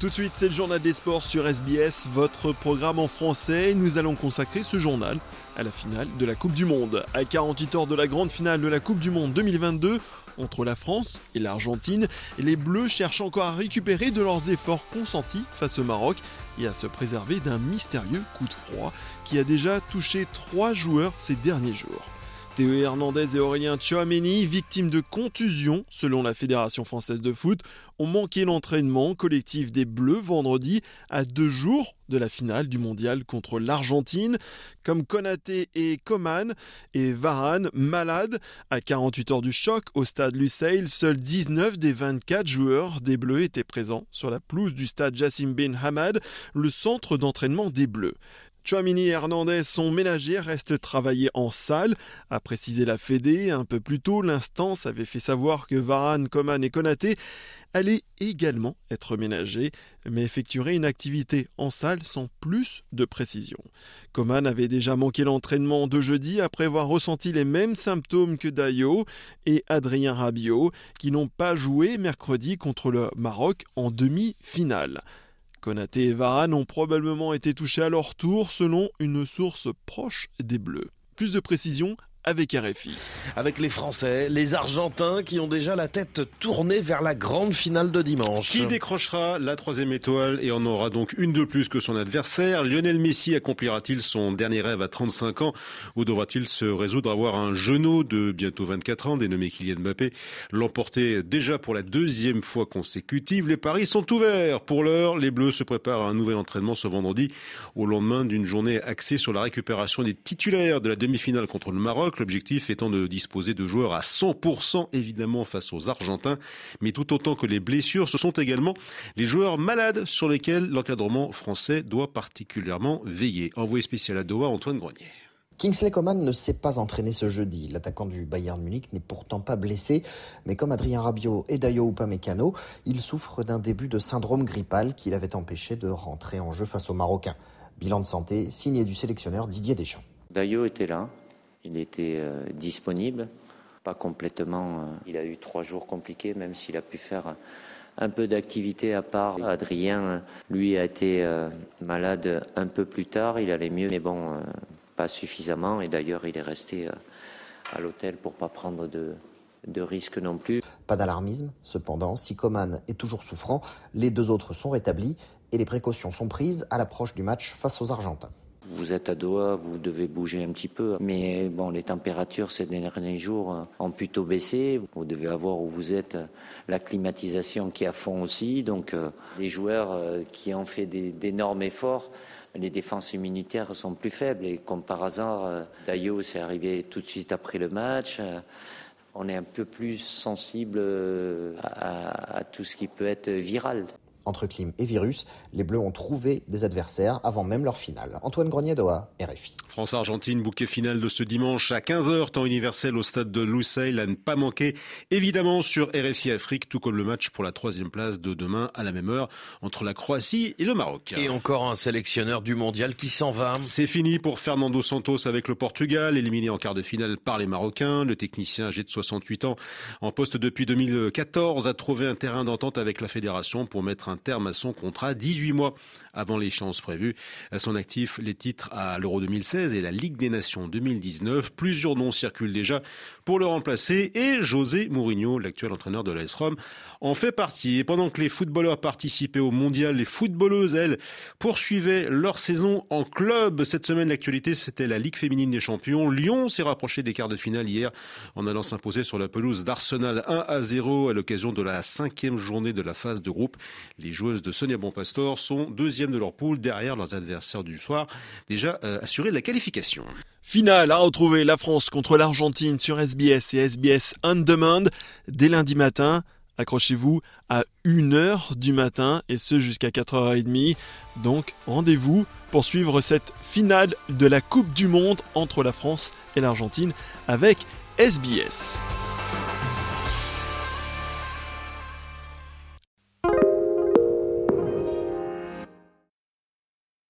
Tout de suite, c'est le journal des sports sur SBS, votre programme en français. Nous allons consacrer ce journal à la finale de la Coupe du Monde. À 48 heures de la grande finale de la Coupe du Monde 2022, entre la France et l'Argentine, les Bleus cherchent encore à récupérer de leurs efforts consentis face au Maroc et à se préserver d'un mystérieux coup de froid qui a déjà touché trois joueurs ces derniers jours. Théo Hernandez et Aurélien Chouameni, victimes de contusions selon la Fédération française de foot, ont manqué l'entraînement collectif des Bleus vendredi à deux jours de la finale du mondial contre l'Argentine. Comme Konaté et Coman et Varane malades, à 48 heures du choc au stade Lusail, seuls 19 des 24 joueurs des Bleus étaient présents sur la pelouse du stade Jassim Bin Hamad, le centre d'entraînement des Bleus. Chouamini et Hernandez sont ménagés, restent travailler en salle, a précisé la Fédé. Un peu plus tôt, l'instance avait fait savoir que Varane, Coman et Konaté allaient également être ménagés, mais effectueraient une activité en salle sans plus de précision. Coman avait déjà manqué l'entraînement de jeudi après avoir ressenti les mêmes symptômes que Dayo et Adrien Rabiot, qui n'ont pas joué mercredi contre le Maroc en demi-finale. Konaté et Varane ont probablement été touchés à leur tour selon une source proche des Bleus. Plus de précisions avec RFI. Avec les Français, les Argentins qui ont déjà la tête tournée vers la grande finale de dimanche. Qui décrochera la troisième étoile et en aura donc une de plus que son adversaire? Lionel Messi accomplira-t-il son dernier rêve à 35 ans? Ou devra-t-il se résoudre à voir un genou de bientôt 24 ans dénommé Kylian Mbappé? L'emporter déjà pour la deuxième fois consécutive Les paris sont ouverts. Pour l'heure, les Bleus se préparent à un nouvel entraînement ce vendredi au lendemain d'une journée axée sur la récupération des titulaires de la demi-finale contre le Maroc l'objectif étant de disposer de joueurs à 100% évidemment face aux Argentins, mais tout autant que les blessures, ce sont également les joueurs malades sur lesquels l'encadrement français doit particulièrement veiller. Envoyé spécial à Doha, Antoine Grenier. Kingsley Coman ne s'est pas entraîné ce jeudi. L'attaquant du Bayern Munich n'est pourtant pas blessé, mais comme Adrien Rabiot et Dayo Upamecano, il souffre d'un début de syndrome grippal qui l'avait empêché de rentrer en jeu face aux Marocains. Bilan de santé signé du sélectionneur Didier Deschamps. Dayo était là, il était euh, disponible, pas complètement. Euh, il a eu trois jours compliqués, même s'il a pu faire un peu d'activité à part. Adrien, lui, a été euh, malade un peu plus tard. Il allait mieux, mais bon, pas suffisamment. Et d'ailleurs, il est resté à l'hôtel pour pas prendre de, de non plus. Pas d'alarmisme, cependant, si Coman est toujours souffrant, les deux autres sont rétablis et les précautions sont prises à l'approche du match face aux Argentins. Vous êtes à Doha, vous devez bouger un petit peu. Mais bon, les températures ces derniers jours ont plutôt baissé. Vous devez avoir où vous êtes la climatisation qui est à fond aussi. Donc euh, les joueurs euh, qui ont fait d'énormes efforts, les défenses immunitaires sont plus faibles. Et comme par hasard, euh, Dayo s'est arrivé tout de suite après le match. On est un peu plus sensible à, à tout ce qui peut être viral. Entre clim et virus, les Bleus ont trouvé des adversaires avant même leur finale. Antoine Grenier Doha, RFI. France-Argentine, bouquet final de ce dimanche à 15h, temps universel au stade de Lusail à ne pas manquer. Évidemment sur RFI Afrique, tout comme le match pour la troisième place de demain à la même heure entre la Croatie et le Maroc. Et encore un sélectionneur du mondial qui s'en va. C'est fini pour Fernando Santos avec le Portugal, éliminé en quart de finale par les Marocains. Le technicien âgé de 68 ans, en poste depuis 2014, a trouvé un terrain d'entente avec la fédération pour mettre un terme à son contrat 18 mois avant l'échéance prévue. À son actif, les titres à l'Euro 2016 et la Ligue des Nations 2019. Plusieurs noms circulent déjà pour le remplacer et José Mourinho, l'actuel entraîneur de l'AS Rome, en fait partie. Et pendant que les footballeurs participaient au mondial, les footballeuses, elles, poursuivaient leur saison en club. Cette semaine, l'actualité, c'était la Ligue féminine des champions. Lyon s'est rapproché des quarts de finale hier en allant s'imposer sur la pelouse d'Arsenal 1 à 0 à l'occasion de la cinquième journée de la phase de groupe. Les joueuses de Sonia Bonpastor sont deuxième de leur poule derrière leurs adversaires du soir, déjà euh, assurés de la qualification. Finale à retrouver la France contre l'Argentine sur SBS et SBS On Demand dès lundi matin. Accrochez-vous à 1h du matin et ce jusqu'à 4h30. Donc rendez-vous pour suivre cette finale de la Coupe du Monde entre la France et l'Argentine avec SBS.